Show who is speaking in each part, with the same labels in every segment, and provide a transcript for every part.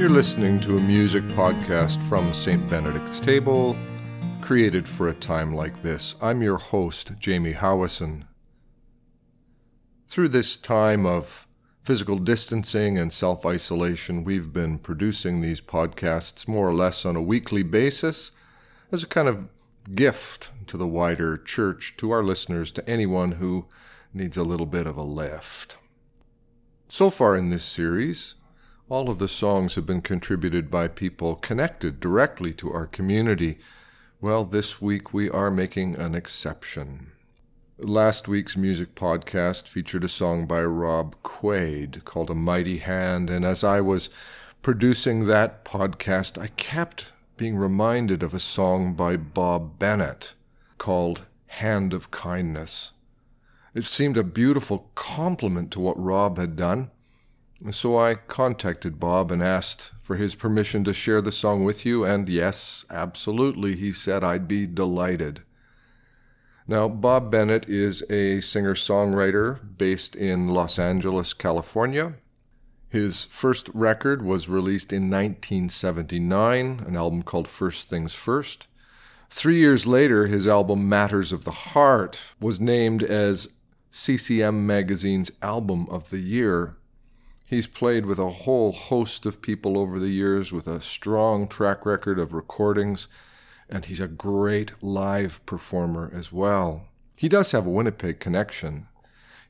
Speaker 1: You're listening to a music podcast from St. Benedict's Table, created for a time like this. I'm your host, Jamie Howison. Through this time of physical distancing and self isolation, we've been producing these podcasts more or less on a weekly basis as a kind of gift to the wider church, to our listeners, to anyone who needs a little bit of a lift. So far in this series, all of the songs have been contributed by people connected directly to our community. Well, this week we are making an exception. Last week's music podcast featured a song by Rob Quaid called A Mighty Hand, and as I was producing that podcast, I kept being reminded of a song by Bob Bennett called Hand of Kindness. It seemed a beautiful complement to what Rob had done. So I contacted Bob and asked for his permission to share the song with you, and yes, absolutely, he said I'd be delighted. Now, Bob Bennett is a singer songwriter based in Los Angeles, California. His first record was released in 1979, an album called First Things First. Three years later, his album Matters of the Heart was named as CCM Magazine's Album of the Year He's played with a whole host of people over the years with a strong track record of recordings, and he's a great live performer as well. He does have a Winnipeg connection.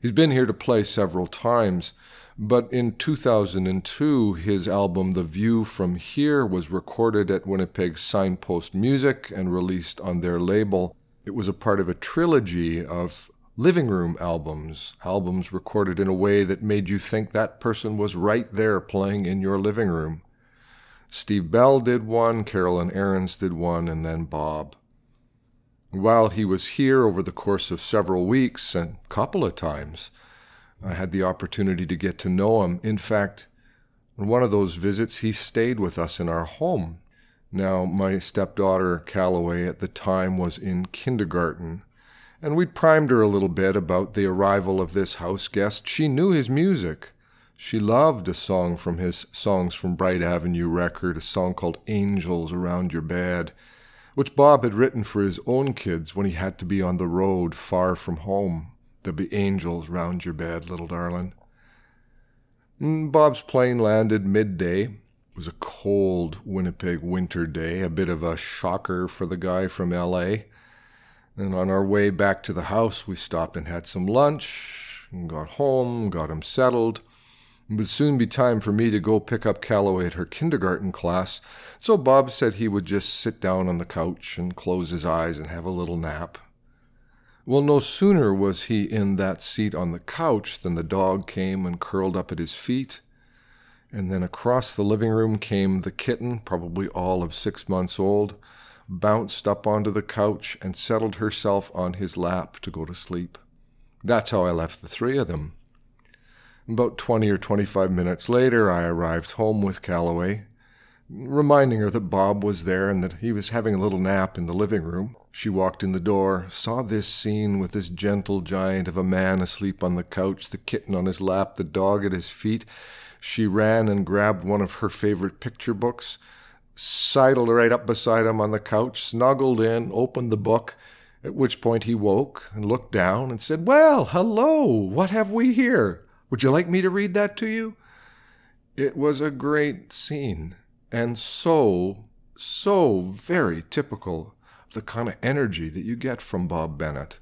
Speaker 1: He's been here to play several times, but in 2002, his album The View from Here was recorded at Winnipeg's Signpost Music and released on their label. It was a part of a trilogy of living room albums, albums recorded in a way that made you think that person was right there playing in your living room. Steve Bell did one, Carolyn Arends did one, and then Bob. While he was here over the course of several weeks and a couple of times, I had the opportunity to get to know him. In fact, on one of those visits, he stayed with us in our home. Now, my stepdaughter, Calloway, at the time was in kindergarten and we'd primed her a little bit about the arrival of this house guest. She knew his music. She loved a song from his Songs from Bright Avenue record, a song called Angels Around Your Bed, which Bob had written for his own kids when he had to be on the road far from home. There'll be angels round your bed, little darling. Mm, Bob's plane landed midday. It was a cold Winnipeg winter day, a bit of a shocker for the guy from L.A. And on our way back to the house, we stopped and had some lunch, and got home, got him settled. It would soon be time for me to go pick up Calloway at her kindergarten class, so Bob said he would just sit down on the couch and close his eyes and have a little nap. Well, no sooner was he in that seat on the couch than the dog came and curled up at his feet. And then across the living room came the kitten, probably all of six months old, bounced up onto the couch and settled herself on his lap to go to sleep. That's how I left the three of them. About 20 or 25 minutes later, I arrived home with Calloway, reminding her that Bob was there and that he was having a little nap in the living room. She walked in the door, saw this scene with this gentle giant of a man asleep on the couch, the kitten on his lap, the dog at his feet. She ran and grabbed one of her favorite picture books, sidled right up beside him on the couch, snuggled in, opened the book, at which point he woke and looked down and said, Well, hello, what have we here? Would you like me to read that to you? It was a great scene, and so, so very typical of the kind of energy that you get from Bob Bennett.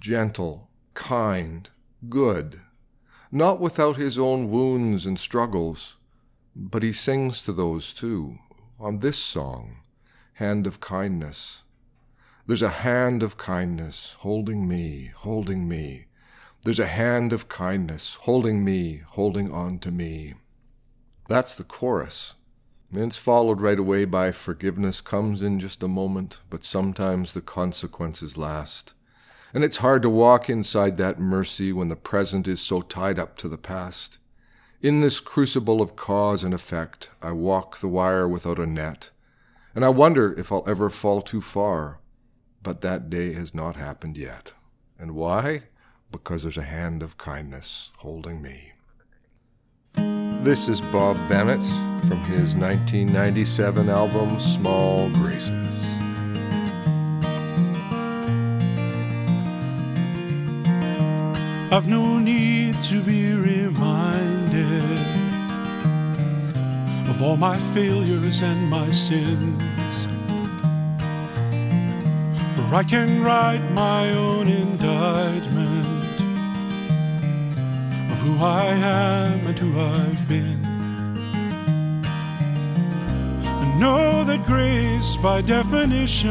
Speaker 1: Gentle, kind, good, not without his own wounds and struggles, but he sings to those too on this song, Hand of Kindness. There's a hand of kindness holding me, holding me. There's a hand of kindness holding me, holding on to me. That's the chorus. It's followed right away by forgiveness comes in just a moment, but sometimes the consequences last. And it's hard to walk inside that mercy when the present is so tied up to the past. In this crucible of cause and effect, I walk the wire without a net, and I wonder if I'll ever fall too far. But that day has not happened yet. And why? Because there's a hand of kindness holding me. This is Bob Bennett from his 1997 album Small Graces.
Speaker 2: I've no need to be all my failures and my sins. For I can write my own indictment of who I am and who I've been. I know that grace, by definition,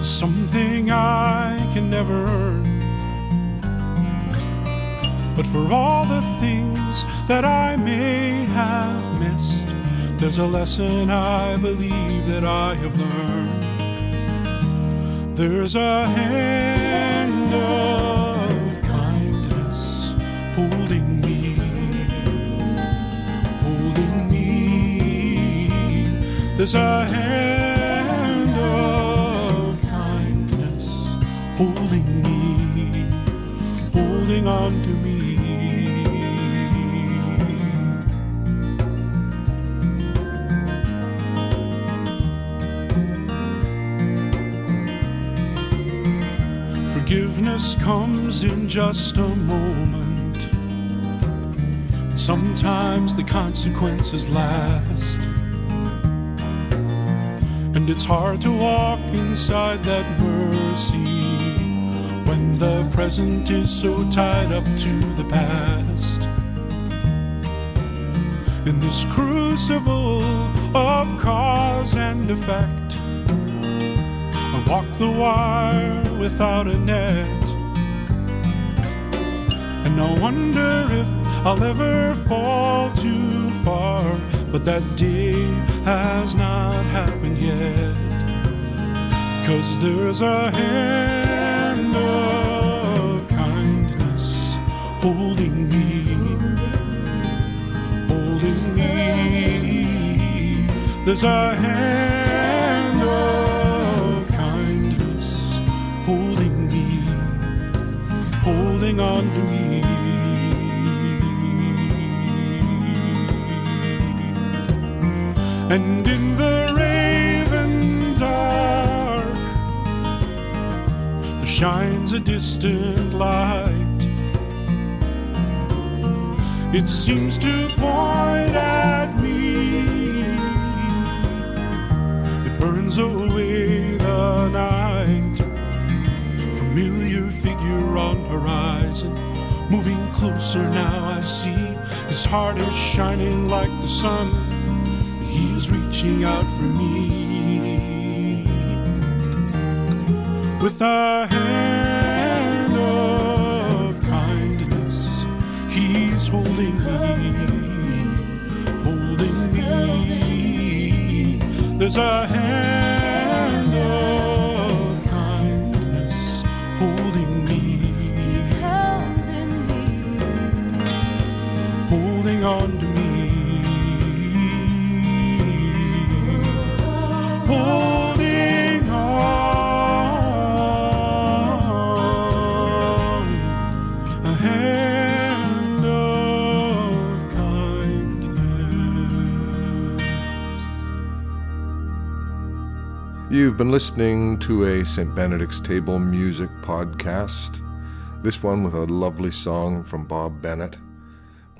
Speaker 2: is something I can never earn. But for all the things that I may have missed, there's a lesson I believe that I have learned. There's a hand of kindness holding me, holding me. There's a hand of kindness holding me, holding on to me. Forgiveness comes in just a moment. Sometimes the consequences last. And it's hard to walk inside that mercy when the present is so tied up to the past. In this crucible of cause and effect, walk the wire without a net. And I wonder if I'll ever fall too far, but that day has not happened yet. Cause there's a hand of kindness holding me, holding me. There's a hand holding on to me. And in the raven dark, there shines a distant light. It seems to point at me. It burns away Familiar figure on horizon, moving closer now. I see his heart is shining like the sun. He's reaching out for me with a hand of kindness. He's holding me, holding me. There's a hand
Speaker 1: You've been listening to a St. Benedict's Table music podcast. This one with a lovely song from Bob Bennett.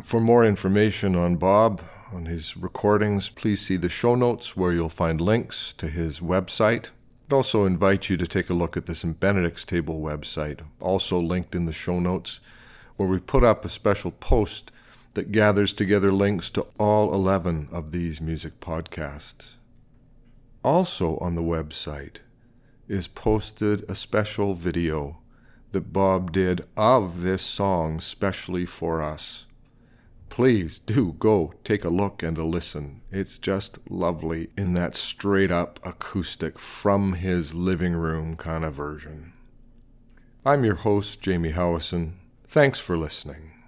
Speaker 1: For more information on Bob, on his recordings, please see the show notes where you'll find links to his website. I'd also invite you to take a look at the St. Benedict's Table website, also linked in the show notes, where we put up a special post that gathers together links to all 11 of these music podcasts. Also on the website is posted a special video that Bob did of this song specially for us. Please do go take a look and a listen. It's just lovely in that straight up acoustic from his living room kind of version. I'm your host, Jamie Howison. Thanks for listening.